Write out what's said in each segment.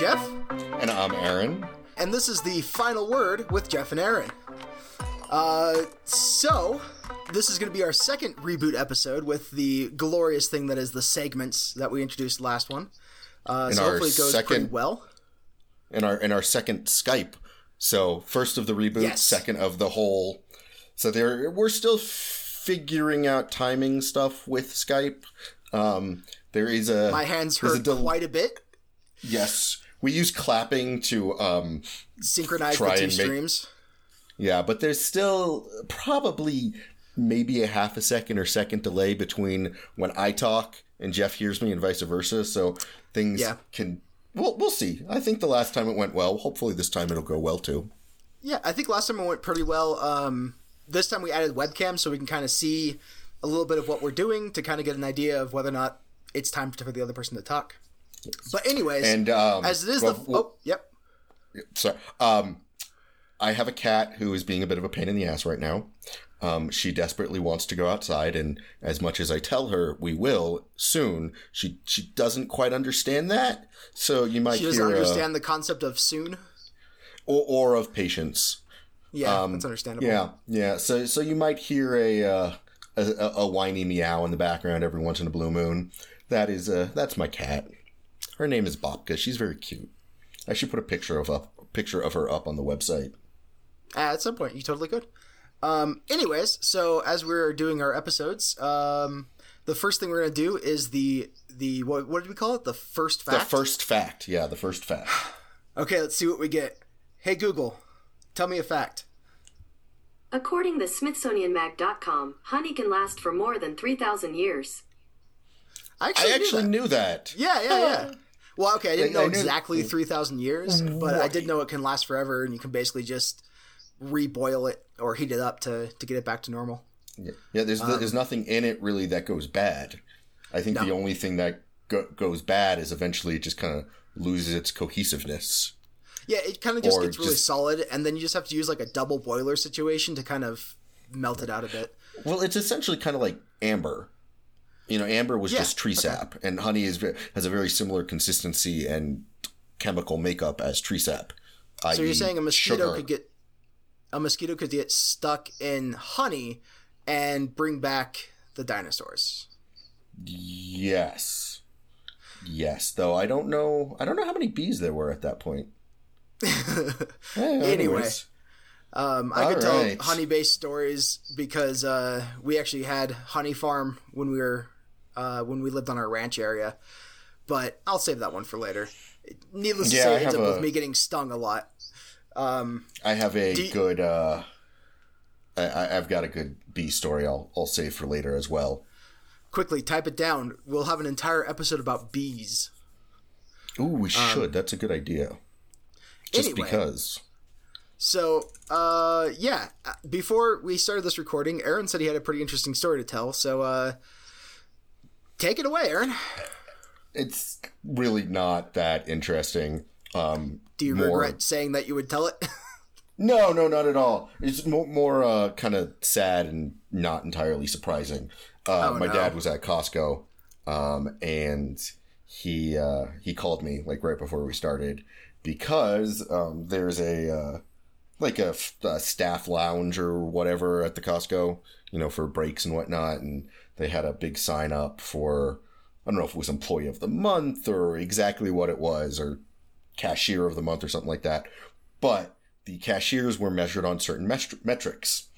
Jeff, And I'm Aaron. and this is the final word with Jeff and Aaron. Uh, so this is going to be our second reboot episode with the glorious thing that is the segments that we introduced last one. Uh, so hopefully it goes pretty well. in our in our second Skype. So first of the reboot, Yes. second of the whole. So there, we're still figuring out timing stuff with Skype. Um, there is a My hands there's a hurt del- quite a bit. yes. We use clapping to um, Synchronize Try the two make- streams. yeah, but there's still probably maybe a half a second or second delay between when I talk and Jeff hears me and vice versa. So things Yeah. can. Well, we'll see. I think the last time it went well. Hopefully this time it'll go well too. Yeah, I think last time it went pretty well. Um, this time we added webcam so we can kind of see a little bit of what we're doing to kind of get an idea of whether or not it's time for the other person to talk. But anyways, And um, as it is well, the well, oh yep sorry. Um, I have a cat who is being a bit of a pain in the ass right now. Um, she desperately wants to go outside, and as much as I tell her we will soon, she she doesn't quite understand that. So you might she doesn't hear, uh, understand the concept of soon. or, or of patience. Yeah, that's understandable. Um, Yeah, yeah. So so you might hear a, uh, a a a whiny meow in the background every once in a blue moon. That is uh that's my cat. Her name is Bobka. She's very cute. I should put a picture of a picture of her up on the website. Uh, at some point you totally could. Um, anyways, so as we're doing our episodes, um, the first thing we're gonna do is the the what, what did we call it? The first fact. The first fact, yeah, the first fact. Okay, let's see what we get. Hey Google, tell me a fact. According to SmithsonianMag.com, honey can last for more than 3,000 years. I actually, I actually knew knew that. that. Yeah, yeah, yeah. Well, okay, I didn't I- I know knew- exactly three thousand years, but I did know it can last forever, and you can basically just reboil it or heat it up to to get it back to normal. Yeah, yeah there's there's nothing in it really that goes bad. I think the Um, only thing that go, goes bad is eventually it just kind of loses its cohesiveness. Yeah, it kind of just Or gets really just- solid, and then you just have to use like a double boiler situation to kind of melt it out a bit. Well, it's essentially kind of like amber. You know, amber was Yeah, just tree sap, and honey is has a very similar consistency and chemical makeup as tree sap. So you're saying a mosquito sugar. could get a mosquito could get stuck in honey and bring back the dinosaurs. Yes, yes. Though I don't know. I don't know how many bees there were at that point. Eh, Anyway. anyways. Um, I could All tell honey based stories because uh, we actually had honey farm when we were uh, when we lived on our ranch area, but I'll save that one for later. Needless to say, I it ends up have with me getting stung a lot. Um, I have a you- good. uh I, I- I've got a good bee story. I'll I'll save for later as well. quickly type it down. We'll have an entire episode about bees. Ooh, we should. That's a good idea. Just Um, anyway. because. So, uh, yeah, before we started this recording, Aaron said he had a pretty interesting story to tell. So, uh, take it away, Aaron. It's really not that interesting. Um, Do you more- regret saying that you would tell it? No, no, not at all. It's more, more uh, kind of sad and not entirely surprising. Uh, Oh, my no. dad was at Costco, um, and he uh, he called me like right before we started because um, there's a uh, like a staff lounge or whatever at the Costco, you know, for breaks and whatnot, and they had a big sign up for I don't know if it was employee of the month or exactly what it was or cashier of the month or something like that, but the cashiers were measured on certain metr- metrics.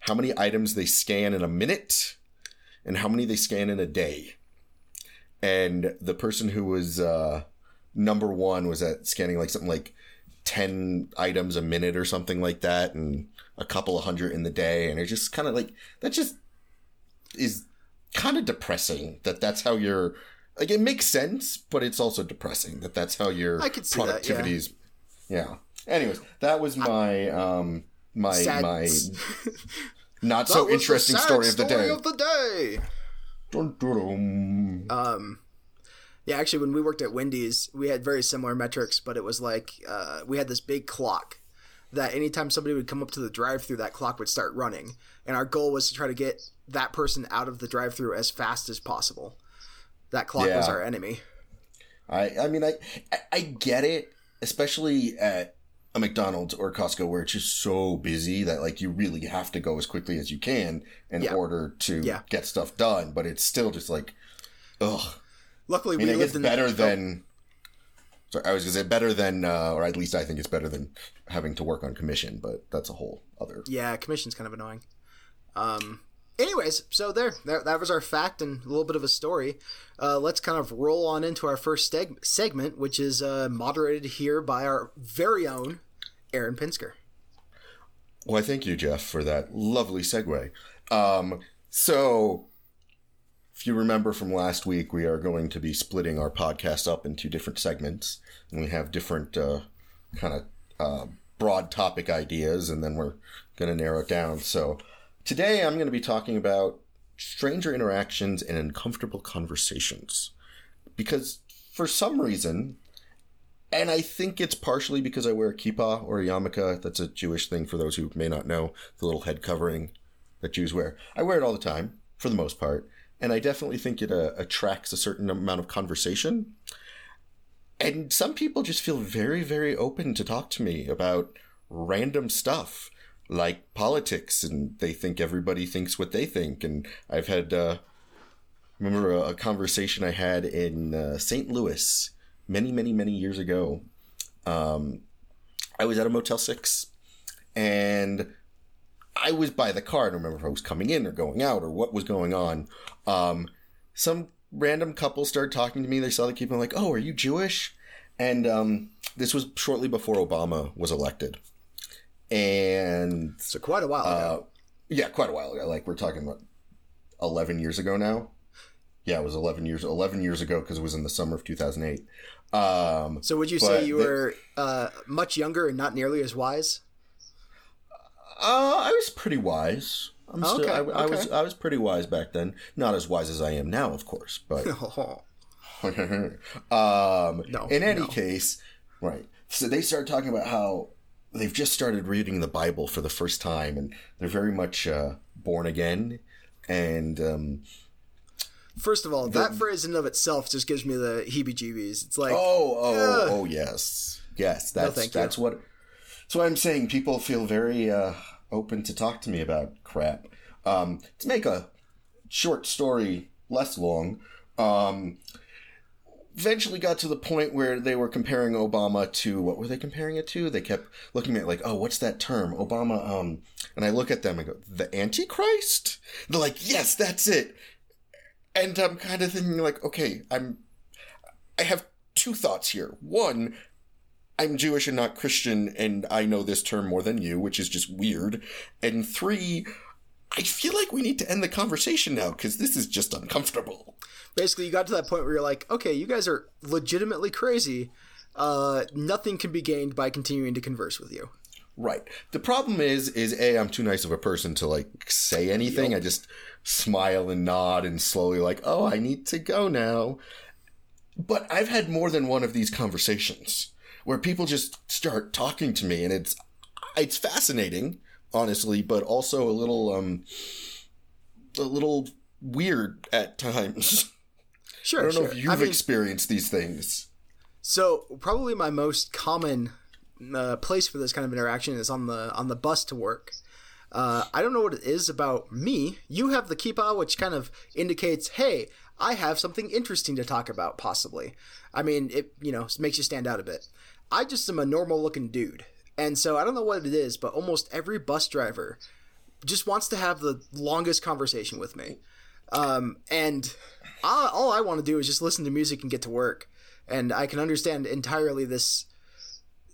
How many items they scan in a minute and how many they scan in a day. And the person who was uh, number one was at scanning like something like 10 items a minute or something like that and a couple of hundred in the day. And it's just kind of like that just is kind of depressing that that's how your like it makes sense but it's also depressing that that's how your I could see that, yeah. productivity is yeah anyways that was my um my Sad. my not so interesting story of the story day of the day. Dun, dun, dun. Um, yeah, actually, when we worked at Wendy's, we had very similar metrics, but it was like uh, we had this big clock that anytime somebody would come up to the drive-through, that clock would start running, and our goal was to try to get that person out of the drive-through as fast as possible. That clock was our enemy. I I mean I I, get it, especially at a McDonald's or Costco where it's just so busy that like you really have to go as quickly as you can in Yeah. order to Yeah. get stuff done. But it's still just like, ugh. Luckily, I mean, we lived in better oh, than. Sorry, I was gonna say better than, uh, or at least I think it's better than having to work on commission, but that's a whole other. Yeah, commission's kind of annoying. Um. Anyways, so there, that, that was our fact and a little bit of a story. Uh, let's kind of roll on into our first steg- segment, which is uh, moderated here by our very own Aaron Pinsker. Why, thank you, Jeff, for that lovely segue. Um, so, if you remember from last week, we are going to be splitting our podcast up into different segments, and we have different uh, kind of uh, broad topic ideas, and then we're going to narrow it down. So, today I'm going to be talking about stranger interactions and uncomfortable conversations. Because for some reason, and I think it's partially because I wear a kippah or a yarmulke. That's a Jewish thing for those who may not know, the little head covering that Jews wear. I wear it all the time, for the most part, and I definitely think it uh, attracts a certain amount of conversation. And some people just feel very, very open to talk to me about random stuff like politics, and they think everybody thinks what they think. And I've had, uh, remember a, a conversation I had in uh, St. Louis many, many, many years ago. Um, I was at a Motel 6 and I was by the car. I don't remember if I was coming in or going out or what was going on. Um, some random couple started talking to me. They saw the keep. Like, oh, are you Jewish? And um, this was shortly before Obama was elected. And So quite a while ago. uh, yeah, quite a while ago. Like we're talking about eleven years ago now. Yeah, it was eleven years. Eleven years ago because it was in the summer of two thousand eight. Um, so would you say you the- were uh, much younger and not nearly as wise? uh, I was pretty wise. I'm still, Okay, I, I was. I was pretty wise back then. Not as wise as I am now, of course, but um, No, in any no. case, right. So they started talking about how they've just started reading the Bible for the first time, and they're very much uh, born again. And um, First of all, that phrase in and of itself just gives me the heebie-jeebies. It's like, oh, oh, Ugh. oh, yes, yes. That's you. that's what. That's what I'm saying. People feel very uh, open to talk to me about crap. Um, to make a short story less long, um, eventually got to the point where they were comparing Obama to what were they comparing it to? They kept looking at like, oh, what's that term? Obama. Um, and I look at them and go, the Antichrist. They're like, yes, that's it. And I'm kind of thinking like, okay, I'm. I have two thoughts here. One, I'm Jewish and not Christian, and I know this term more than you, which is just weird. And three, I feel like we need to end the conversation now because this is just uncomfortable. Basically, you got to that point where you're like, okay, you guys are legitimately crazy. Uh, nothing can be gained by continuing to converse with you. Right. The problem is, is a I'm too nice of a person to like say anything. I just smile and nod and slowly like, oh, I need to go now. But I've had more than one of these conversations where people just start talking to me, and it's it's fascinating, honestly, but also a little um a little weird at times. Sure, I don't know if you've I mean, experienced these things. So probably my most common uh, place for this kind of interaction is on the on the bus to work. Uh, I don't know what it is about me. You have the kippah, which kind of indicates, hey, I have something interesting to talk about, possibly. I mean, it you know makes you stand out a bit. I just am a normal looking dude, and so I don't know what it is, but almost every bus driver just wants to have the longest conversation with me. Um, and I, all I want to do is just listen to music and get to work. And I can understand entirely this,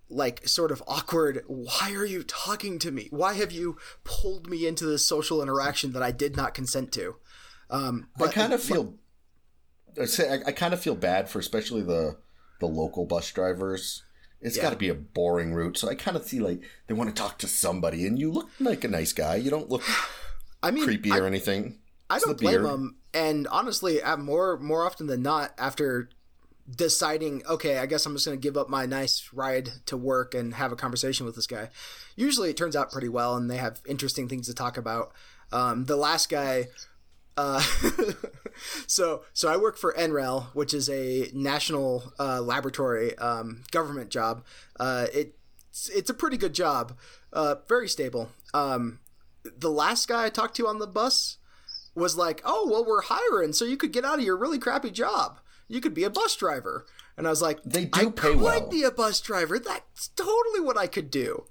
like, sort of awkward, why are you talking to me? Why have you pulled me into this social interaction that I did not consent to? Um, I kind of feel. I say I, I kind of feel bad for especially the the local bus drivers. It's Yeah. got to be a boring route, so I kind of see like they want to talk to somebody, and you look like a nice guy. You don't look I mean, creepy I, or anything. I don't blame beard. them. And honestly, more more often than not, after deciding, okay, I guess I'm just going to give up my nice ride to work and have a conversation with this guy. Usually, it turns out pretty well, and they have interesting things to talk about. Um, the last guy, Uh, so so I work for NREL, which is a national uh, laboratory um, government job. Uh, it's it's a pretty good job, uh, very stable. Um, the last guy I talked to on the bus was like, "Oh well, we're hiring, so you could get out of your really crappy job. You could be a bus driver." And I was like, They do I pay could well." be a bus driver. That's totally what I could do."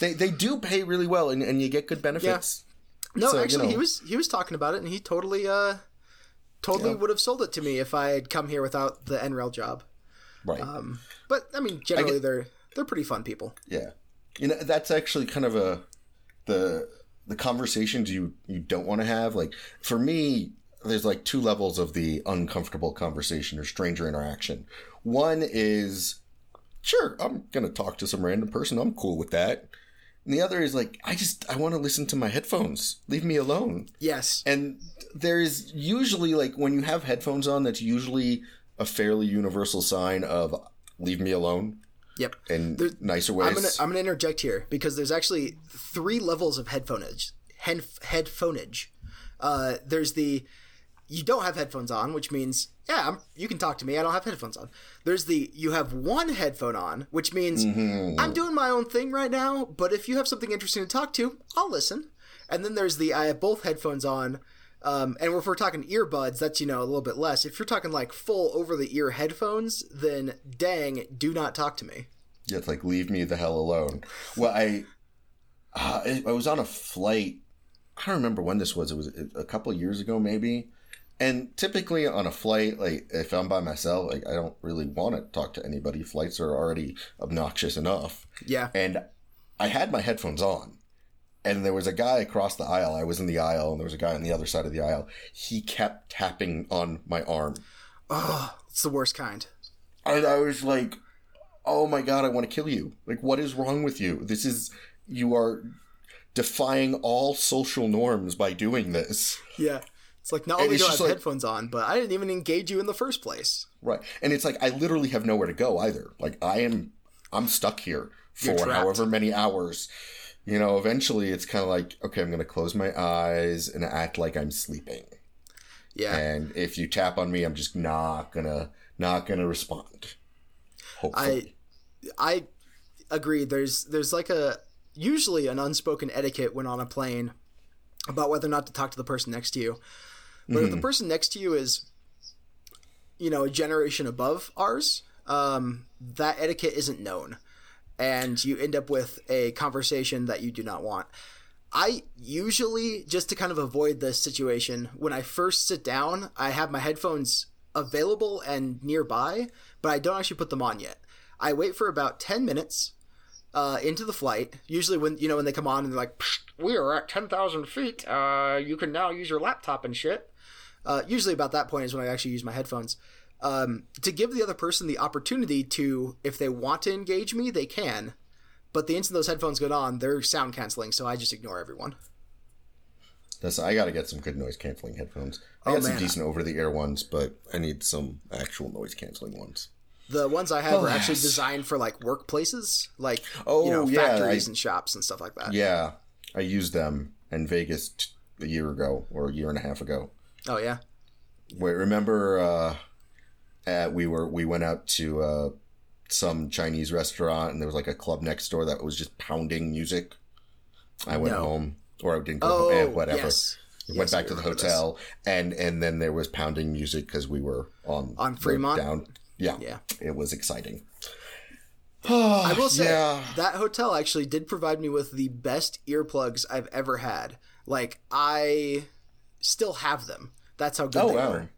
They they do pay really well, and, and you get good benefits. No, So, you actually, he was he was talking about it, and he totally uh totally Yeah. would have sold it to me if I had come here without the NREL job. Right. Um, but I mean, generally get- they're they're pretty fun people. Yeah, you know that's actually kind of a the the conversations you you don't want to have. Like for me, there's like two levels of the uncomfortable conversation or stranger interaction. One is sure I'm gonna talk to some random person. I'm cool with that. And the other is like I just I want to listen to my headphones. Leave me alone. Yes, And there's usually like when you have headphones on, that's usually a fairly universal sign of leave me alone yep. in There- nicer ways. I'm gonna I'm gonna interject here because there's actually three levels of headphoneage. Head, headphoneage. Uh, there's the you don't have headphones on, which means yeah, I'm, you can talk to me. I don't have headphones on. There's the you have one headphone on, which means Mm-hmm. I'm doing my own thing right now. But if you have something interesting to talk to, I'll listen. And then there's the I have both headphones on. Um, and if we're talking earbuds, that's you know a little bit less. If you're talking like full over the ear headphones, then dang, do not talk to me. Yeah, it's like leave me the hell alone. Well, I, uh, I was on a flight. I don't remember when this was. It was a couple of years ago, maybe. And typically on a flight, like if I'm by myself, like I don't really want to talk to anybody. Flights are already obnoxious enough. Yeah. And I had my headphones on, and there was a guy across the aisle. I was in the aisle, and there was a guy on the other side of the aisle. He kept tapping on my arm. Oh, it's the worst kind. And I was like, oh my god, I want to kill you. Like, what is wrong with you? This is, you are defying all social norms by doing this. Yeah. It's like not And only do I have like- headphones on, but I didn't even engage you in the first place. Right. And it's like, I literally have nowhere to go either. Like, I am, I'm stuck here for however many hours. You know, eventually it's kind of like, okay, I'm going to close my eyes and act like I'm sleeping. Yeah. And if you tap on me, I'm just not gonna, not gonna respond. Hopefully. I agree. There's there's like a usually an unspoken etiquette when on a plane about whether or not to talk to the person next to you. But if the person next to you is, you know, a generation above ours, um, that etiquette isn't known, and you end up with a conversation that you do not want. I usually just to kind of avoid this situation when I first sit down, I have my headphones available and nearby, but I don't actually put them on yet. I wait for about 10 minutes uh, into the flight. Usually, when you know when they come on and they're like, "We are at ten thousand feet. Uh, you can now use your laptop and shit." Uh, usually, about that point is when I actually use my headphones um, to give the other person the opportunity to, if they want to engage me, they can. But the instant those headphones get on, they're sound canceling, so I just ignore everyone. That's I gotta get some good noise canceling headphones. I Oh, got some decent over the air ones, but I need some actual noise canceling ones. The ones I have are actually designed for like workplaces, like Oh, you know yeah, factories I- and shops and stuff like that. Yeah, I used them in Vegas t- a year ago or a year and a half ago. Oh yeah, Wait, remember? Uh, we were we went out to uh, some Chinese restaurant, and there was like a club next door that was just pounding music. I went No. home, or I didn't go Oh, home. Eh, whatever. yes. Went Yes, I back to the remember this. hotel, and and then there was pounding music because we were on On Fremont? Down, yeah, Yeah. it was exciting. I will say yeah. that hotel actually did provide me with the best earplugs I've ever had. Like I still have them. That's how good Oh, they wow. were.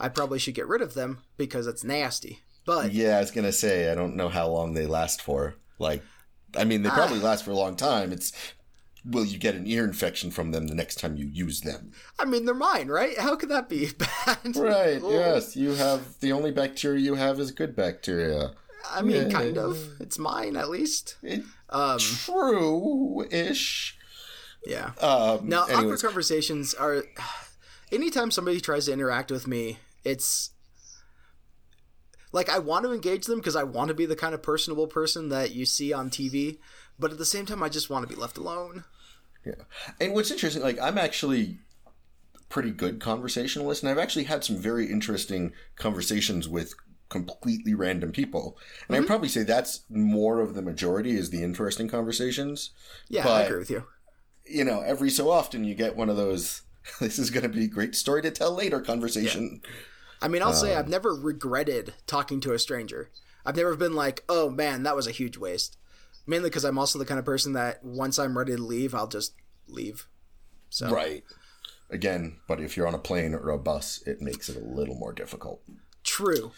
I probably should get rid of them because it's nasty. But Yeah, I was gonna say I don't know how long they last for. Like, I mean, they Ah. probably last for a long time. It's will you get an ear infection from them the next time you use them? I mean they're mine, right? How could that be bad? Right. Oh, Yes, you have the only bacteria you have is good bacteria. I mean Yeah. kind of. It's mine at least. It, Um True-ish. yeah. Um, Now, awkward conversations are. Anytime somebody tries to interact with me, it's like I want to engage them because I want to be the kind of personable person that you see on TV, but at the same time, I just want to be left alone. yeah. And what's interesting, like I'm actually, pretty good conversationalist, and I've actually had some very interesting conversations with completely random people. And I'd mm-hmm. probably say that's more of the majority is the interesting conversations. Yeah, I agree with you. You know, every so often you get one of those. This is going to be a great story to tell later conversation. I mean, I'll say Um, I've never regretted talking to a stranger. I've never been like, oh man, that was a huge waste. Mainly because I'm also the kind of person that once I'm ready to leave, I'll just leave. So Right. Again, but if you're on a plane or a bus, it makes it a little more difficult. true.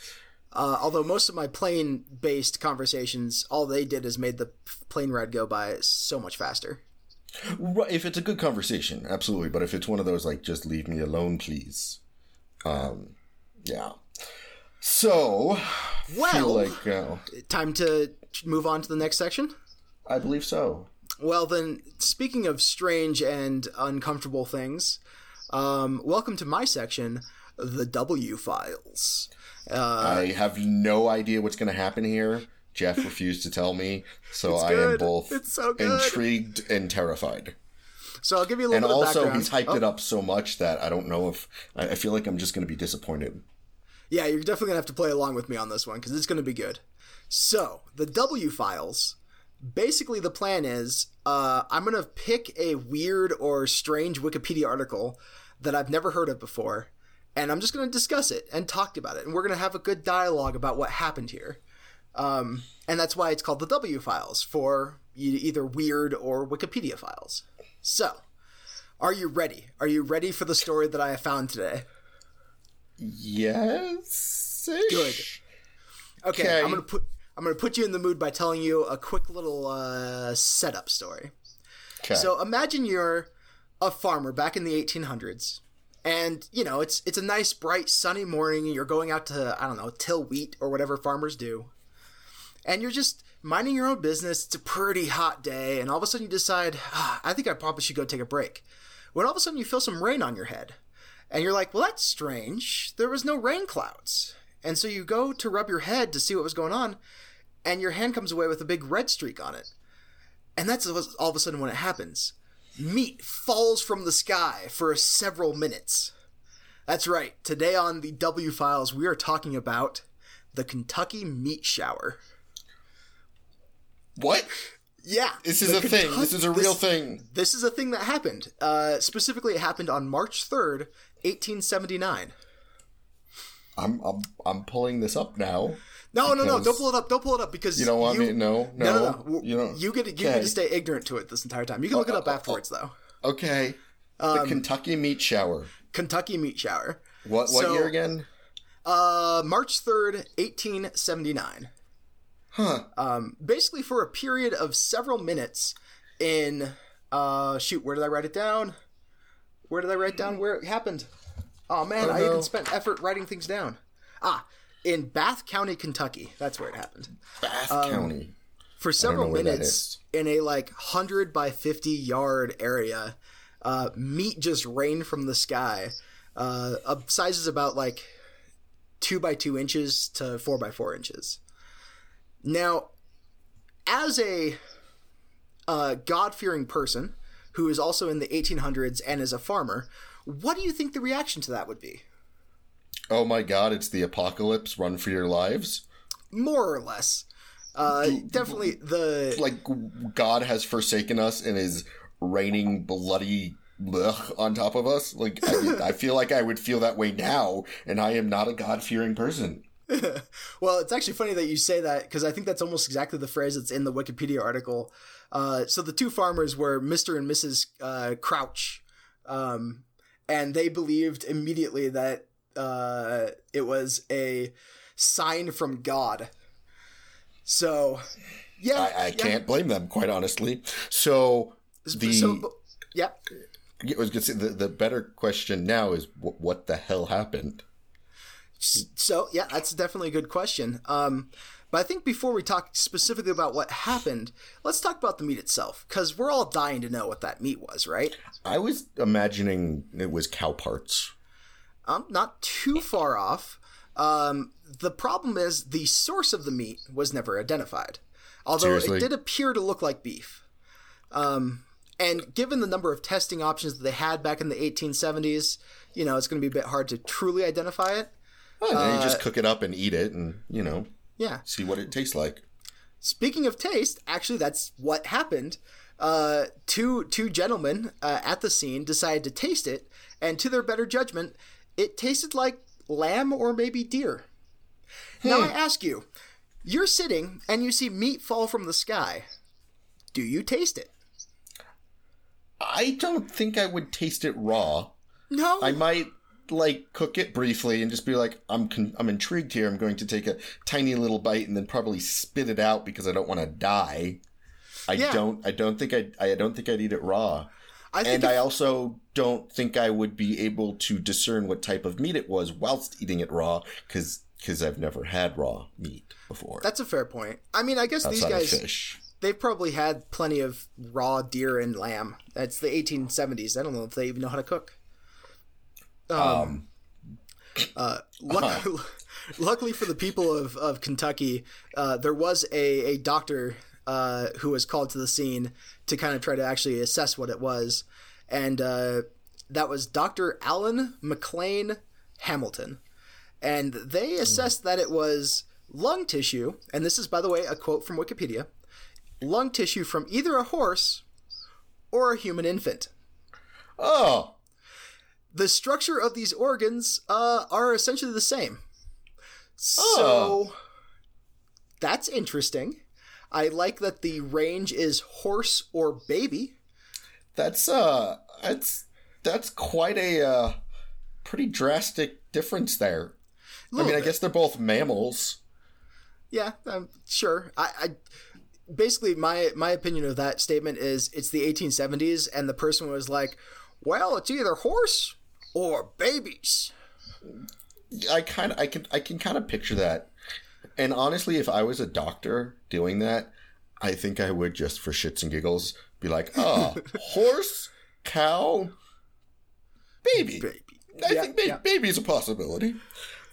Uh, although most of my plane-based conversations, all they did is made the plane ride go by so much faster. Right, if it's a good conversation, absolutely. But if it's one of those like "just leave me alone, please," um, yeah. So, feel Well, like uh, time to move on to the next section. I believe so. Well, then, speaking of strange and uncomfortable things, um, welcome to my section, the W files. Uh, I have no idea what's going to happen here. Jeff refused to tell me, so I am both so intrigued and terrified. So I'll give you a little And bit of also, background. he's hyped Oh, it up so much that I don't know if I, feel like I'm just going to be disappointed. Yeah, you're definitely gonna have to play along with me on this one because it's gonna be good. So the W files. Basically, the plan is uh, I'm gonna pick a weird or strange Wikipedia article that I've never heard of before, and I'm just gonna discuss it and talk about it, and we're gonna have a good dialogue about what happened here. Um, and that's why it's called the W files for either weird or Wikipedia files. So, are you ready? Are you ready for the story that I have found today? Yes. Good. Okay, Okay. I'm gonna put I'm gonna put you in the mood by telling you a quick little uh, setup story. Okay. So imagine you're a farmer back in the 1800s, and you know it's it's a nice, bright, sunny morning. And you're going out to I don't know till wheat or whatever farmers do, and you're just minding your own business. It's a pretty hot day, and all of a sudden you decide, ah, I think I probably should go take a break. When all of a sudden you feel some rain on your head, and you're like, well, that's strange. There was no rain clouds. And so you go to rub your head to see what was going on, and your hand comes away with a big red streak on it. And that's all of a sudden when it happens. Meat falls from the sky for several minutes. That's right. Today on the W Files, we are talking about the Kentucky meat shower. What? Yeah. This is a thing. This is a real thing. This is a thing that happened. Uh, specifically, it happened on March 3rd, 1879. I'm I'm I'm pulling this up now. No, no, no! Don't pull it up! Don't pull it up because You don't want me? No, no, No, no, no. You don't. You get you Okay. get to stay ignorant to it this entire time. You can look it up oh, oh, afterwards, though. Okay. Um, the Kentucky meat shower. Kentucky meat shower. What what so- year again? Uh, March third, eighteen seventy nine. Huh. Um, basically for a period of several minutes. In uh, shoot, where did I write it down? Where did I write down where it happened? Oh man, Oh, I no. even spent effort writing things down. Ah, in Bath County, Kentucky. That's where it happened. Bath um, County. for several know where that minutes in a like 100 by 50 yard area uh, meat just rained from the sky uh, of sizes about like 2 by 2 inches to 4 by 4 inches now as a uh, god-fearing person who is also in the 1800s and is a farmer what do you think the reaction to that would be Oh my God! It's the apocalypse. Run for your lives. more or less uh, definitely the Like God has forsaken us and is raining bloody blech on top of us. Like I, I feel like I would feel that way now, and I am not a God fearing person. Well, it's actually funny that you say that because I think that's almost exactly the phrase that's in the Wikipedia article. Uh, so the two farmers were Mr. and Mrs. Uh, Crouch, um, and they believed immediately that uh, it was a sign from God. So, yeah, I, I yeah. can't blame them, quite honestly. So the So, yeah, I was gonna say the, the better question now is what, what the hell happened? So yeah, that's definitely a good question. Um, but I think before we talk specifically about what happened, let's talk about the meat itself, because we're all dying to know what that meat was, right? I was imagining it was cow parts. Um, not too far off. Um, the problem is the source of the meat was never identified, although Seriously? it did appear to look like beef. Um, and given the number of testing options that they had back in the 1870s, you know, it's going to be a bit hard to truly identify it. Well, then you Uh, just cook it up and eat it, and you know, Yeah. see what it tastes like. Speaking of taste, actually, that's what happened. Uh, two two gentlemen uh, at the scene decided to taste it, and to their better judgment, it tasted like lamb or maybe deer. Now I ask you, you're sitting and you see meat fall from the sky. Do you taste it? I don't think I would taste it raw. No. I might like cook it briefly and just be like, I'm con- I'm intrigued here. I'm going to take a tiny little bite and then probably spit it out because I don't want to die. I Yeah. don't. I don't think I. I don't think I'd eat it raw. I And if- I also don't think I would be able to discern what type of meat it was whilst eating it raw because because I've never had raw meat before. that's a fair point. I mean, I guess these guys they've probably had plenty of raw deer and lamb. That's the 1870s. I don't know if they even know how to cook. Um, Uh, luck- luckily for the people of, of Kentucky, uh, there was a, a doctor uh, who was called to the scene to kind of try to actually assess what it was. And uh, that was Dr. Allan McLane Hamilton. And they assessed that it was lung tissue, and this is, by the way, a quote from Wikipedia lung tissue from either a horse or a human infant. oh, the structure of these organs uh, are essentially the same. So Oh. that's interesting. I like that the range is horse or baby. that's uh, that's that's quite a uh, pretty drastic difference there. I mean, I guess they're both mammals. Yeah, um, sure. I, I basically my my opinion of that statement is it's the 1870s, and the person was like, "Well, it's either horse or babies." I kind of, I can, I can kind of picture that. And honestly, if I was a doctor doing that, I think I would just for shits and giggles be like, "Ah, horse, cow, baby." Baby. I Yeah, think ba- yeah. baby's a possibility.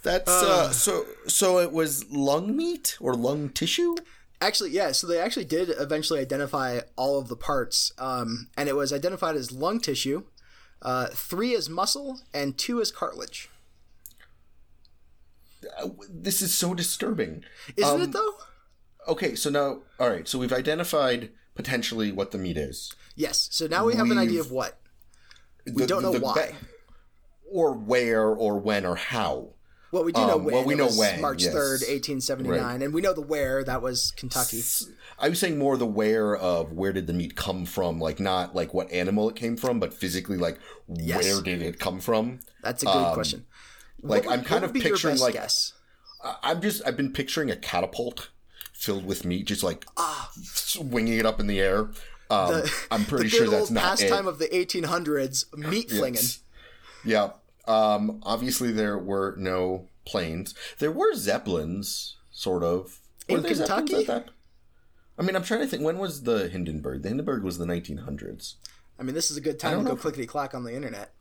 That's uh, so. So it was lung meat or lung tissue. Actually, yeah. So they actually did eventually identify all of the parts, um, and it was identified as lung tissue, uh, three is muscle, and two is cartilage. Uh, This is so disturbing. Isn't Um, it though? Okay, so now, all right. So we've identified potentially what the meat is. Yes. So now we have an idea of what. We don't know why. or where, or when, or how. Well, we do know Um, when. well, we It know when, March yes. third, eighteen seventy nine, Right. and we know the where. That was Kentucky. I was saying more the where of where did the meat come from, like not like what animal it came from, but physically like Yes. where did it come from? That's a good question. Um, Like would- I'm kind of would be your picturing like guess? I'm just I've been picturing a catapult filled with meat, just like Ah. swinging it up in the air. Um, I'm pretty the sure that's not pastime it. of the eighteen hundreds, meat flinging. Yes. Yeah. Um, obviously, there were no planes. There were zeppelins, sort of. In Were there Kentucky? I mean, I'm trying to think. When was the Hindenburg? The Hindenburg was the 1900s. I mean, this is a good time to go clickety clack on the internet.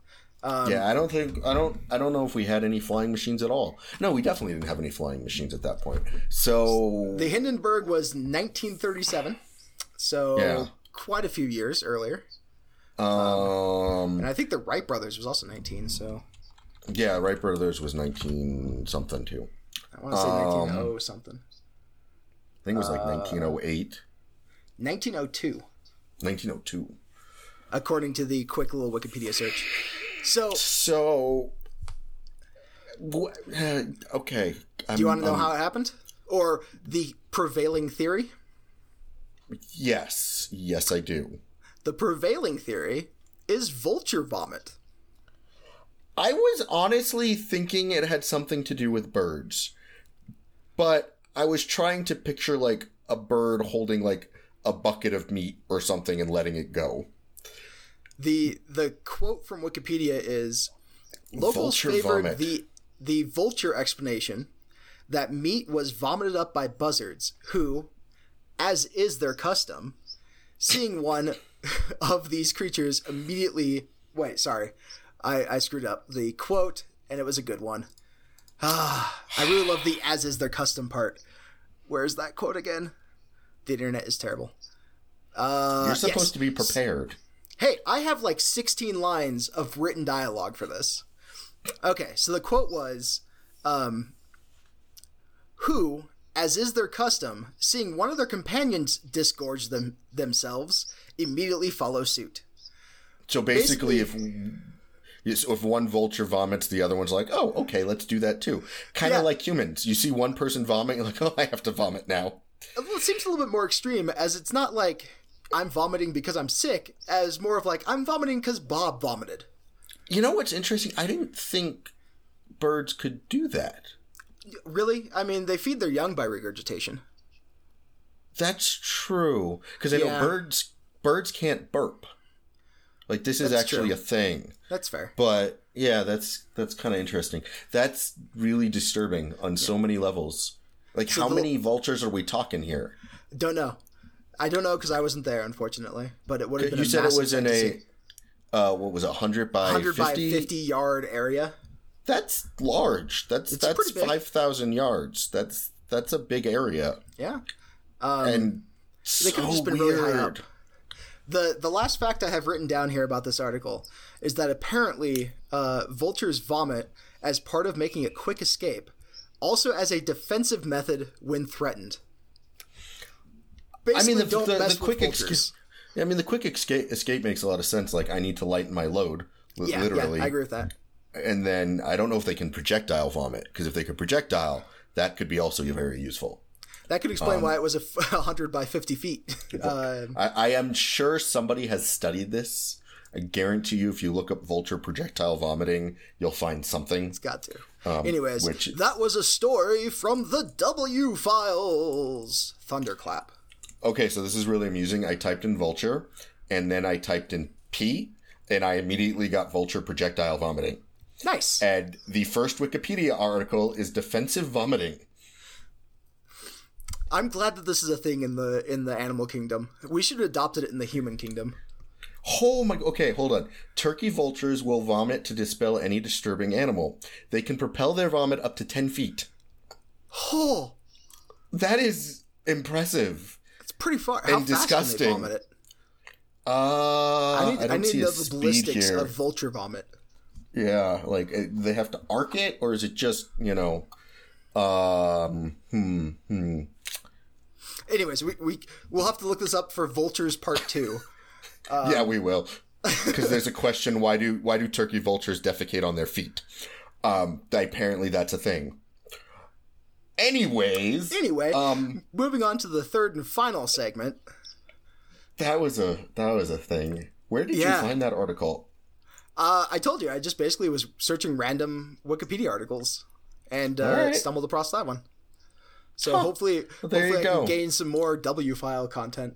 Um, yeah, I don't think I don't I don't know if we had any flying machines at all. No, we definitely didn't have any flying machines at that point. So The Hindenburg was 1937, so Yeah. quite a few years earlier. um And I think the Wright brothers was also 19, so yeah, Wright Brothers was 19 something too. I want to say Um, 1900 something. I think it was like 1908, 1902, 1902. according to the quick little Wikipedia search. So, So, uh, okay. do you want to know how it happened? Or the prevailing theory? Yes, yes, I do. The prevailing theory is vulture vomit. I was honestly thinking it had something to do with birds, but I was trying to picture like a bird holding like a bucket of meat or something and letting it go. The the quote from Wikipedia is locals Vulture favored vomit. the the vulture explanation that meat was vomited up by buzzards who, as is their custom, seeing one of these creatures immediately wait, sorry. I, I screwed up the quote and it was a good one. Ah, I really love the as is their custom part. Where's that quote again? The internet is terrible. Uh, You're supposed yes. to be prepared. Hey, I have like 16 lines of written dialogue for this. Okay, so the quote was, um, "Who, as is their custom, seeing one of their companions disgorge them themselves, immediately follow suit." So basically, if yes, if one vulture vomits, the other one's like, "Oh, okay, let's do that too." Kind of Yeah. like humans. You see one person vomiting, you're like, "Oh, I have to vomit now." Uh, well, it seems a little bit more extreme, as it's not like I'm vomiting because I'm sick, as more of like I'm vomiting because Bob vomited. You know what's interesting? I didn't think birds could do that. Really? I mean, they feed their young by regurgitation. That's true because I Yeah. know birds birds can't burp. Like this is That's actually true. a thing. That's fair. But yeah, that's that's kind of interesting. That's really disturbing on so many levels. Like how the- many vultures are we talking here? Don't know. I don't know because I wasn't there, unfortunately. But it would have been. You a said it was in a uh what was it, 100 by 100 by 50? 50 yard area. That's large. That's It's that's 5,000 yards. That's that's a big area. Yeah. Um, and they could have so just been really high weird. up. The the last fact I have written down here about this article is that apparently uh, vultures vomit as part of making a quick escape, also as a defensive method when threatened. I Basically, mean, the, don't the, mess the quick escape. I mean, the quick escape, escape makes a lot of sense. Like, I need to lighten my load, Yeah, literally, yeah, I agree with that. and then I don't know if they can projectile vomit because if they could projectile, that could be also very useful. That could Um, explain why it was a f- 100 by 50 feet. Uh, I, I am sure somebody has studied this. I guarantee you, if you look up vulture projectile vomiting, you'll find something. It's got to. Anyways, Um, which- that was a story from the W files. Thunderclap. Okay, so this is really amusing. I typed in vulture, and then I typed in P, and I immediately got vulture projectile vomiting. Nice. And the first Wikipedia article is defensive vomiting. I'm glad that this is a thing in the in the animal kingdom. We should have adopted it in the human kingdom. Oh my. Okay, hold on. Turkey vultures will vomit to dispel any disturbing animal. They can propel their vomit up to 10 feet. Oh, That is impressive. it's pretty far. How And fast disgusting. can they vomit it? Uh, I need, I don't need see to know a the ballistics here. of vulture vomit. Yeah, like uh, they have to arc it, or is it just you know, um, hmm, hmm. Anyways, we, we we'll have to look this up for vultures part two. Um, yeah, we will, because there's a question: why do why do turkey vultures defecate on their feet? Um, apparently that's a thing. Anyways, Anyway, um, moving on to the third and final segment. that was a that was a thing. Where did Yeah. you find that article? Uh, I told you, I just basically was searching random Wikipedia articles and uh, Alright. stumbled across that one. So hopefully, Well, there hopefully you I go. gain some more W file content.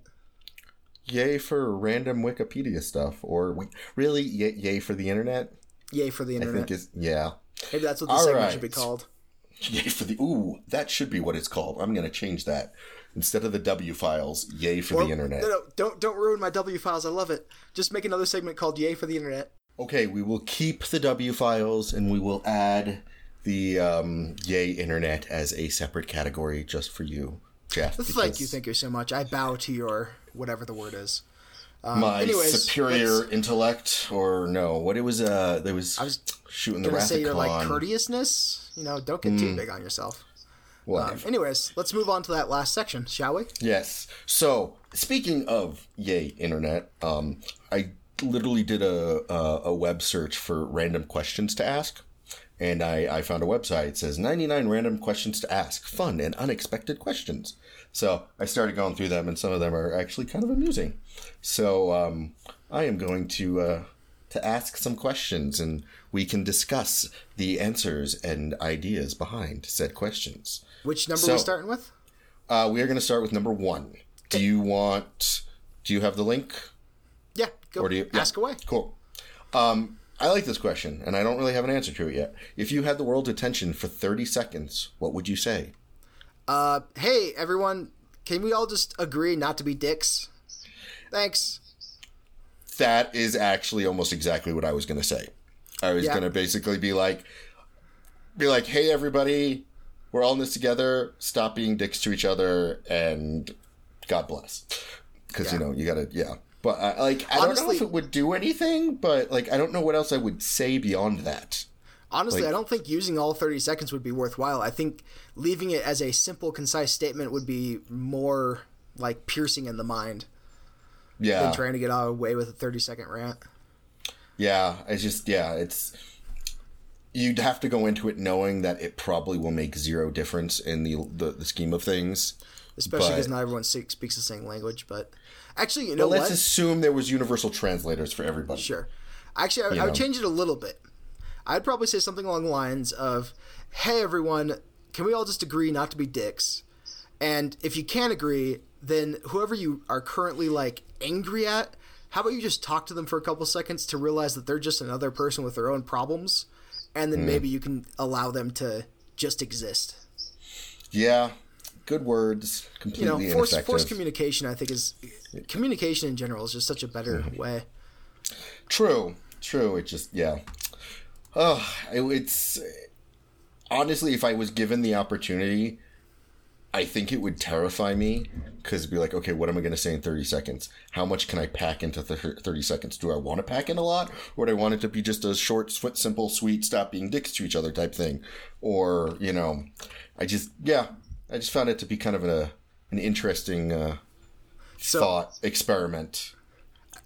Yay for random Wikipedia stuff, or we, really yay, yay for the internet. Yay for the internet. I think is yeah. Maybe that's what the All segment should be called. Yay for the ooh, that should be what it's called. I'm gonna change that instead of the W files. Yay for Or- the internet. No, no, don't don't ruin my W files. I love it. Just make another segment called "Yay for the Internet." Okay, we will keep the W files and we will add the um, Yay internet as a separate category just for you, Jeff. Thank you, thank you so much. I bow to your whatever the word is. My anyways, superior intellect, or no? What it was? Uh, there was. I was shooting the Gonna say your like courteousness. You know, don't get too big on yourself. Whatever. Anyways, let's move on to that last section, shall we? Yes. So speaking of yay internet, um, I literally did a, a a web search for random questions to ask, and I I found a website. It says 99 random questions to ask, fun and unexpected questions. So I started going through them, and some of them are actually kind of amusing. So um, I am going to uh, to ask some questions, and we can discuss the answers and ideas behind said questions. Which number So- are we starting with? Uh, we are going to start with number one. Do you want? Do you have the link? Yeah, go Or do you yeah. ask away. Cool. Um, I like this question, and I don't really have an answer to it yet. If you had the world's attention for thirty seconds, what would you say? Uh, hey everyone, can we all just agree not to be dicks? Thanks. That is actually almost exactly what I was going to say. I was Yeah. going to basically be like, be like, hey everybody, we're all in this together. Stop being dicks to each other, and God bless. Because you know you gotta, yeah. But I, like, I don't know if it would do anything. But like, I don't know what else I would say beyond that. Honestly, Like- I don't think using all 30 seconds would be worthwhile. I think leaving it as a simple, concise statement would be more like piercing in the mind Yeah. than trying to get away with a 30 second rant. Yeah, it's just yeah, it's you'd have to go into it knowing that it probably will make zero difference in the the, the scheme of things. Especially because not everyone speaks the same language. But actually, you know let's what? assume there was universal translators for everybody. Sure. Actually, I, I know. would change it a little bit. I'd probably say something along the lines of, "Hey, everyone, can we all just agree not to be dicks? And if you can't agree, then whoever you are currently like angry at, how about you just talk to them for a couple seconds to realize that they're just another person with their own problems, and then hmm. maybe you can allow them to just exist. Yeah, good words, completely You know, force communication. I think is communication in general is just such a better Mm-hmm. way. True, true. It just yeah. Oh, it, it's honestly, if I was given the opportunity, I think it would terrify me because be like, okay, what am I going to say in thirty seconds? How much can I pack into th- thirty seconds? Do I want to pack in a lot, or do I want it to be just a short, simple, sweet, stop being dicks to each other type thing? Or you know, I just yeah, I just found it to be kind of a an interesting uh, So- thought experiment.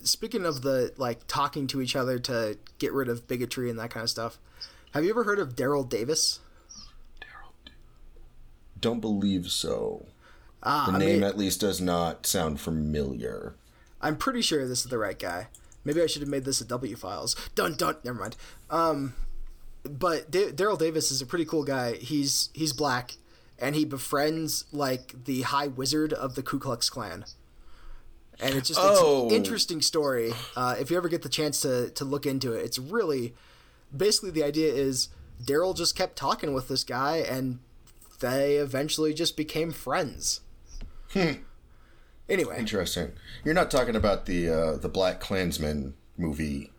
Speaking of the like talking to each other to get rid of bigotry and that kind of stuff, have you ever heard of Daryl Davis? Don't believe so. Ah, The I name mean, at least does not sound familiar. I'm pretty sure this is the right guy. Maybe I should have made this a W files. Dun dun. Never mind. Um, but Da- Daryl Davis is a pretty cool guy. He's he's black, and he befriends like the High Wizard of the Ku Klux Klan. And it's just it's Oh. an interesting story. Uh, if you ever get the chance to to look into it, it's really basically the idea is Daryl just kept talking with this guy, and they eventually just became friends. Hmm. Anyway, Interesting. You're not talking about the uh, the Black Klansman movie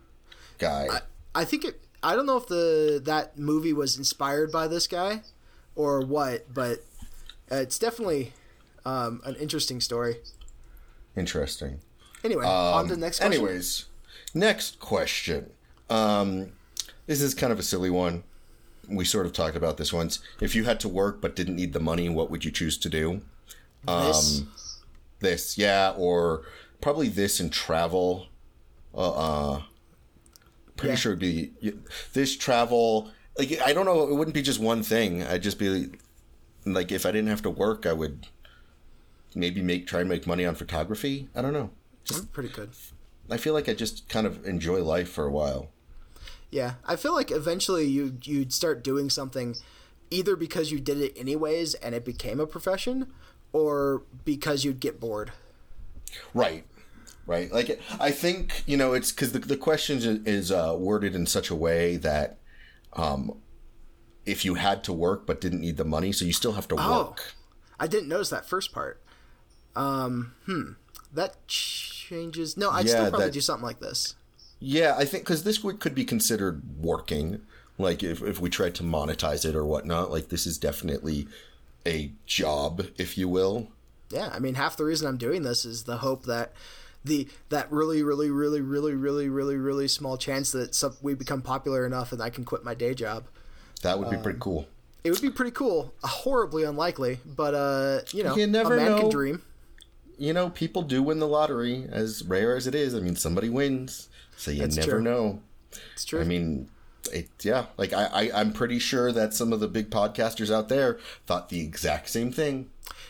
guy. I think it. I don't know if the that movie was inspired by this guy or what, but uh, it's definitely um, an interesting story. Interesting. Anyway, on to the next question. Um, Anyways, next question. Um, this is kind of a silly one. We sort of talked about this once. If you had to work but didn't need the money, what would you choose to do? this, um, This, yeah, or probably this and travel. Uh, uh pretty Yeah. sure it'd be this travel. Like I don't know, it wouldn't be just one thing. I'd just be like, if I didn't have to work, I would maybe make try and make money on photography. I don't know. Just pretty good. I feel like I just kind of enjoy life for a while. Yeah, I feel like eventually you you'd start doing something either because you did it anyways and it became a profession, or because you'd get bored. Right. Right. Like I think you know it's because the the question is, is uh, worded in such a way that um, if you had to work but didn't need the money, so you still have to Oh. work. I didn't notice that first part. Um, hmm, that changes. No, I'd Yeah, still probably that- do something like this. Yeah, I think because this would could be considered working. Like if if we tried to monetize it or whatnot, like this is definitely a job, if you will. Yeah, I mean, half the reason I'm doing this is the hope that the that really, really, really, really, really, really, really small chance that some, we become popular enough and I can quit my day job. That would be Um, pretty cool. It would be pretty cool. Horribly unlikely, but uh, you know, You never a man know. can dream. You know, people do win the lottery, as rare as it is. I mean, somebody wins, so you That's never true. know. It's true. I mean, it, yeah, like I, I, I'm pretty sure that some of the big podcasters out there thought the exact same thing.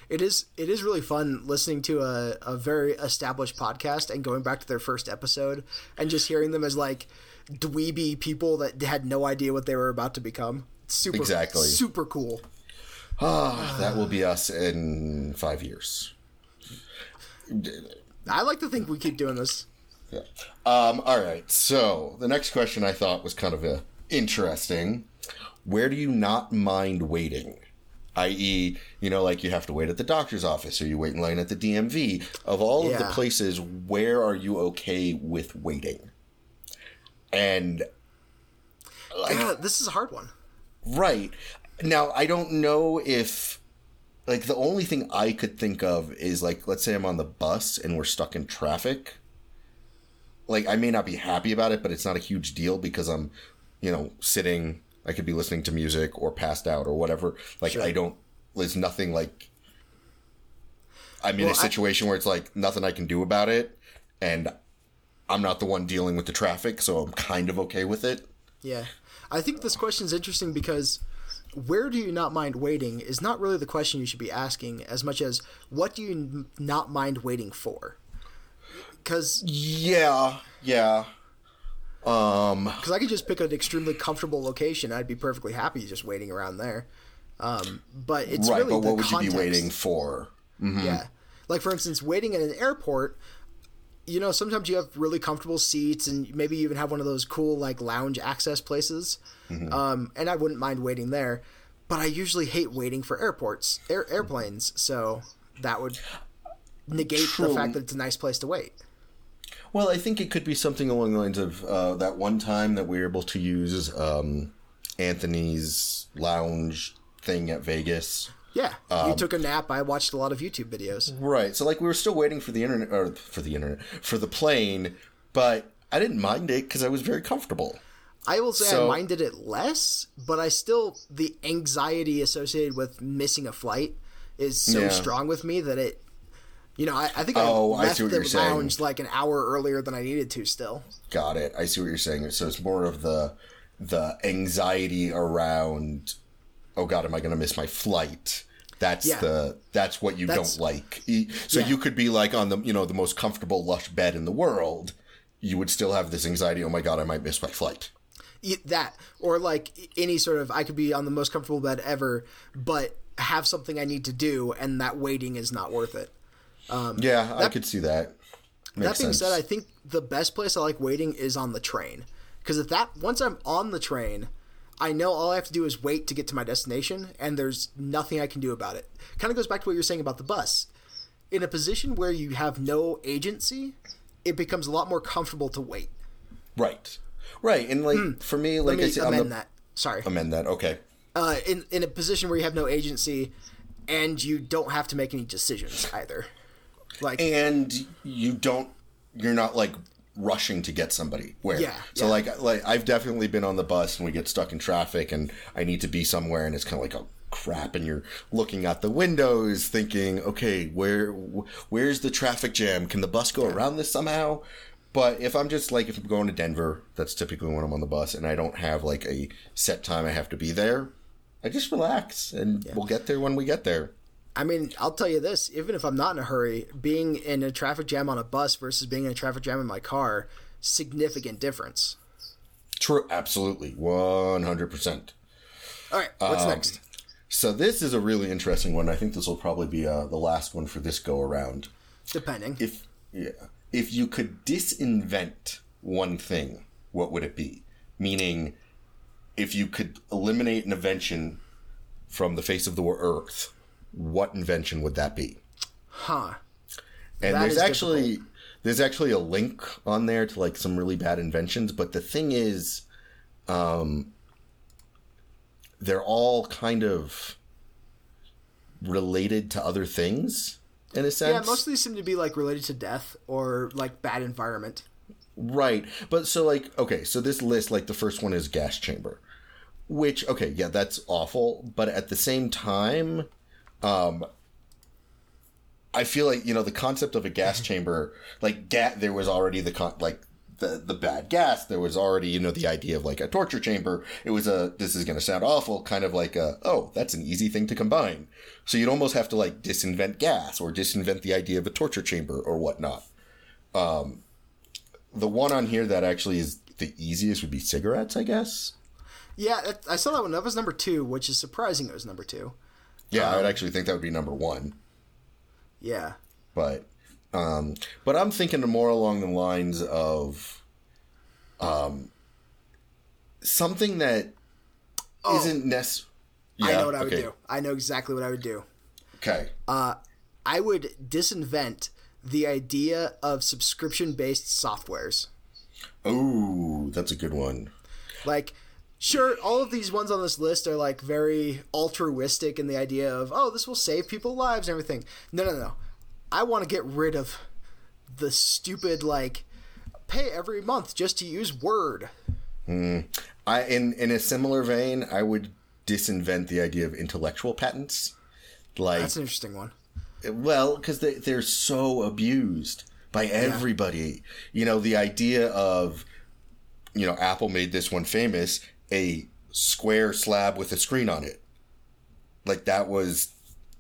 It is it is really fun listening to a, a very established podcast and going back to their first episode and just hearing them as like dweeby people that had no idea what they were about to become. Super Exactly. super cool. Ah, that will be us in five years. I like to think we keep doing this. Yeah. Um, all right. So the next question I thought was kind of a interesting. Where do you not mind waiting? I.e., you know, like you have to wait at the doctor's office or you wait in line at the DMV. Of all of the places, where are you okay with waiting? And like, God, this is a hard one. Right. Now, I don't know if like the only thing I could think of is like let's say I'm on the bus and we're stuck in traffic. Like I may not be happy about it, but it's not a huge deal because I'm, you know, sitting I could be listening to music or passed out or whatever. Like Sure. I don't. There's nothing like. I'm in Well, a I- situation where it's like nothing I can do about it, and I'm not the one dealing with the traffic, so I'm kind of okay with it. Yeah. I think this question is interesting because where do you not mind waiting is not really the question you should be asking as much as what do you n- not mind waiting for? Because Yeah, yeah. Um, because I could just pick an extremely comfortable location, I'd be perfectly happy just waiting around there. Um, but it's right, really but the what would context. you be waiting for? Yeah. Like for instance, waiting at an airport, you know, sometimes you have really comfortable seats and maybe you even have one of those cool like lounge access places. Um, and I wouldn't mind waiting there, but I usually hate waiting for airports, air, airplanes, so that would negate the fact that it's a nice place to wait. Well, I think it could be something along the lines of uh, that one time that we were able to use um, Anthony's lounge thing at Vegas. Yeah, Um, you took a nap. I watched a lot of YouTube videos. Right. So like we were still waiting for the internet or for the internet for the plane, but I didn't mind it because I was very comfortable. I will say So- I minded it less, but I still the anxiety associated with missing a flight is so Yeah. strong with me that it. You know, I, I think Oh, I I left what the you're saying. lounge like an hour earlier than I needed to. Still, Got it. I see what you're saying. So it's more of the the anxiety around. Oh God, am I going to miss my flight? That's Yeah. the that's what you That's- don't like. So Yeah. you could be like on the you know the most comfortable lush bed in the world. You would still have this anxiety. Oh my God, I might miss my flight. That or like any sort of I could be on the most comfortable bed ever, but have something I need to do, and that waiting is not worth it. Yeah, I could see that. Makes Um, that being sense. said, I think the best place I like waiting is on the train. Because if that once I'm on the train, I know all I have to do is wait to get to my destination, and there's nothing I can do about it. Kind of goes back to what you were saying about the bus. In a position where you have no agency, it becomes a lot more comfortable to wait. right, right, and like for me, like. Let I me said, on amend the, that. Sorry. amend that. Okay. Uh, in in a position where you have no agency, and you don't have to make any decisions either. Like and you don't you're not like rushing to get somebody where. Yeah, so yeah. like like i've definitely been on the bus and we get stuck in traffic and i need to be somewhere and it's kind of like oh crap and you're looking out the windows thinking okay where where's the traffic jam? Can the bus go around this somehow? But if i'm just like if i'm going to denver that's typically when i'm on the bus and i don't have like a set time i have to be there i just relax and we'll get there when we get there I mean, I'll tell you this: even if I'm not in a hurry, being in a traffic jam on a bus versus being in a traffic jam in my car, significant difference. true absolutely 100% All right, what's Um, next? So this is a really interesting one. I think this will probably be uh, the last one for this go around. Depending. If yeah, if you could disinvent one thing, what would it be? Meaning, if you could eliminate an invention from the face of the earth, what invention would that be? huh? And That there's actually there's actually a link on there to like some really bad inventions, but the thing is, um, they're all kind of related to other things in a sense. Yeah, most of these seem to be like related to death or like bad environment. Right. But so like okay, so this list like the first one is gas chamber. Which okay, yeah, that's awful, but at the same time um I feel like, you know, the concept of a gas chamber like there was already the con- like the the bad gas, there was already, you know, the idea of like a torture chamber. It was a this is going to sound awful, kind of like a oh, that's an easy thing to combine. So you'd almost have to like disinvent gas or disinvent the idea of a torture chamber or whatnot the one on here that actually is the easiest would be cigarettes, I guess. Yeah, I saw that one. That was number two, which is surprising. It was number two. Yeah, I would actually think that would be number one. Yeah, But, um, but I'm thinking more along the lines of, um, something that Oh. not necessary. I know what I would do. I know exactly what I would do. Okay. Uh, I would disinvent the idea of subscription-based softwares. Ooh, that's a good one. Like, sure, all of these ones on this list are like very altruistic in the idea of, oh, this will save people lives and everything. No, no, no. I want to get rid of the stupid, like, pay every month just to use Word. Hmm. I in in a similar vein, I would disinvent the idea of intellectual patents. Like, That's an interesting one. well, because they they're so abused by everybody. You know, the idea of you know Apple made this one famous a square slab with a screen on it. Like that was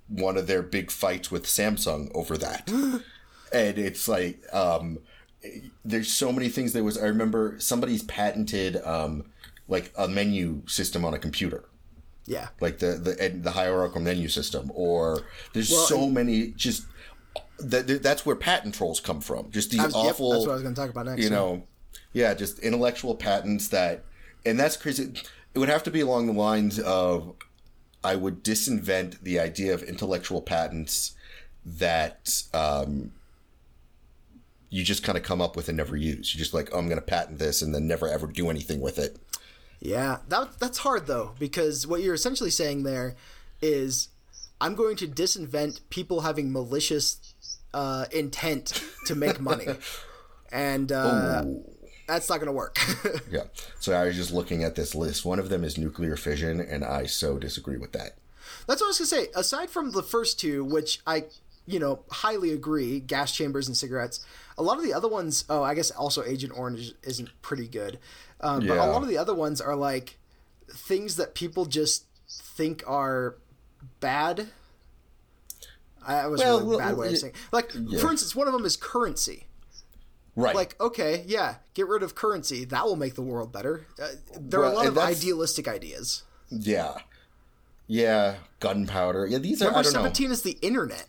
one of their big fights with Samsung over that. and it's like um there's so many things there was I remember somebody's patented um like a menu system on a computer Yeah. like the the the hierarchical menu system or there's Well, so many just that that's where patent trolls come from just these was- yep, awful that's what I was going to talk about next. you know yeah just intellectual patents that and that's crazy. It would have to be along the lines of i would disinvent the idea of intellectual patents that um you just kind of come up with and never use. You're just like oh, i'm going to patent this and then never ever do anything with it. Yeah, that that's hard though because what you're essentially saying there is I'm going to disinvent people having malicious uh, intent to make money, and uh, that's not going to work. yeah so i was just looking at this list one of them is nuclear fission and i so disagree with that That's what I was gonna say. Aside from the first two, which I, you know, highly agree, gas chambers and cigarettes. A lot of the other ones, oh, I guess also Agent Orange isn't pretty good. Um, But a lot of the other ones are like things that people just think are bad. I was a Well, really bad way of saying. Like, for instance, one of them is currency. Right Like, okay, yeah, get rid of currency. That will make the world better. Uh, there are a lot of that's- idealistic ideas. Yeah. Yeah, gunpowder. Yeah, these are Number I don't seventeen is the internet.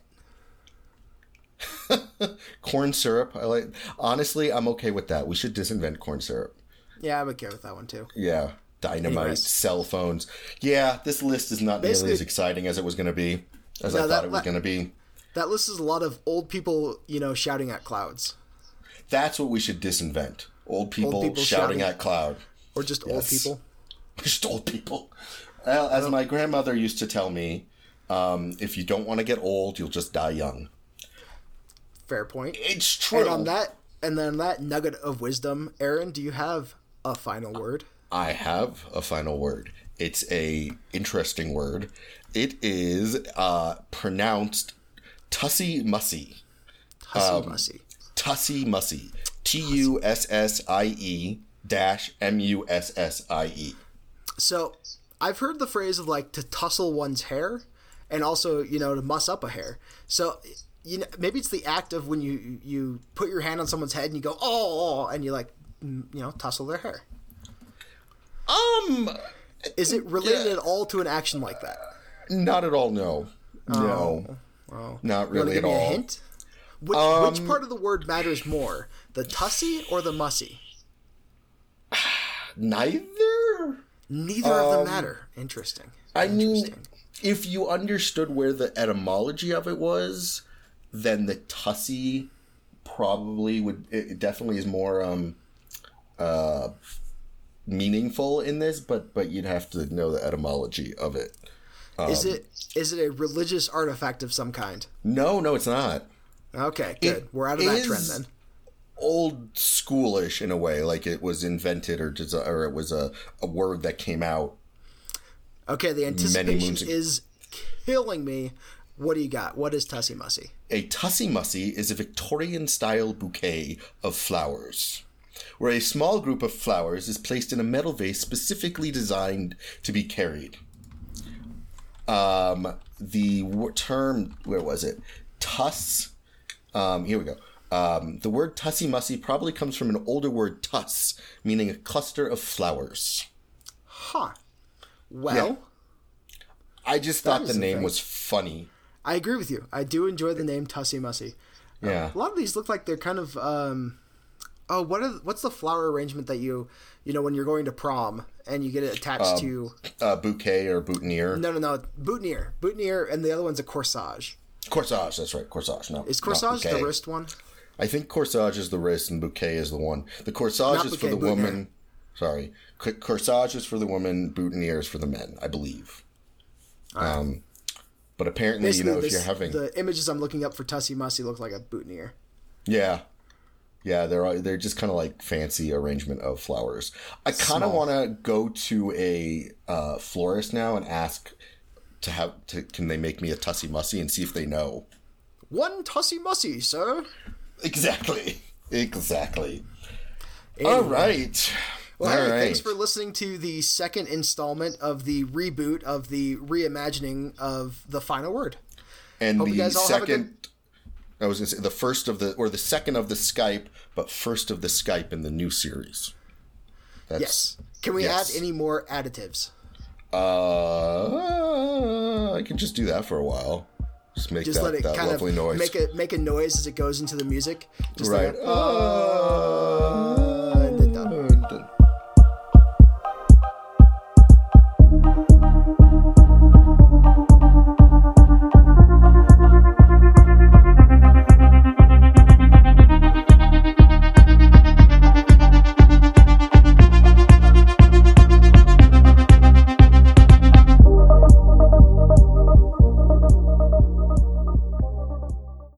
Corn syrup. I like honestly, I'm okay with that. We should disinvent corn syrup. Yeah, I'm okay with that one too. Yeah. Dynamite, Anyways. cell phones. Yeah, this list is not nearly as exciting as it was gonna be. As No, I that- thought it was gonna be. That list is a lot of old people, you know, shouting at clouds, That's what we should disinvent. Old people, people shouting, shouting- at cloud. or just old people. Just old people. Well, as my grandmother used to tell me, um, if you don't want to get old, you'll just die young. Fair point. It's true. And on that, and then that nugget of wisdom, Aaron, do you have a final word? I have a final word. It's a interesting word. It is uh, pronounced Tussie Mussie. Hussy Um, Tussie Mussie. T U S S I E dash M U S S I E. So, I've heard the phrase of like to tussle one's hair, and also you know to muss up a hair. So, you know, maybe it's the act of when you you put your hand on someone's head and you go oh, and you like you know tussle their hair. Um, Is it related at all to an action like that? not at all. No, no, not Oh. To really at all. hint? Which, Um, which part of the word matters more, the tussie or the mussie? Neither. Neither of them Um, matter. Interesting. I mean, if you understood where the etymology of it was, then the tussie probably would. It it definitely is more um, uh, meaningful in this, but but you'd have to know the etymology of it. is um, it is it a religious artifact of some kind? No, no, it's not. Okay, good. It We're out of that trend then. Old schoolish in a way, like it was invented or desi- or it was a, a word that came out. Okay, the anticipation is killing me. What do you got? What is Tussie mussie? A tussie mussie is a Victorian style bouquet of flowers, where a small group of flowers is placed in a metal vase specifically designed to be carried. Um, the w- term, where was it? Tuss. Um, here we go. Um, the word tussie mussie probably comes from an older word tuss, meaning a cluster of flowers. Huh. Well, I just thought the name was funny. I agree with you. I do enjoy the name tussie mussie. Yeah. A lot of these look like they're kind of um oh what are what's the flower arrangement that you you know when you're going to prom and you get it attached Um, to A bouquet or boutonniere. no no no boutonniere boutonniere and the other one's a corsage Corsage, that's right. Corsage. No. is corsage the wrist one I think corsage is the wrist and bouquet is the one. The corsage Not is for the boutonniere. woman. Sorry. Corsage is for the woman, boutonniere is for the men, I believe. Um, but apparently, Basically, you know, if you're having. the images I'm looking up for tussie mussie look like a boutonniere Yeah. Yeah, they're they're just kind of like fancy arrangement of flowers. I kind of want to go to a uh, florist now and ask to have to can they make me a tussie mussie and see if they know One tussie mussie, sir. exactly exactly. Anyway. All right. Well, All hey, right. thanks for listening to the second installment of the reboot of the reimagining of the final word. and hope the guys all have second. I was gonna say the first of the or the second of the Skype, but first of the Skype in the new series. That's, Yes. Can we yes. add any more additives? Uh, I can just do that for a while. Just make Just that, let it that kind of lovely noise. make a make a noise as it goes into the music. Just right. Like, Uh,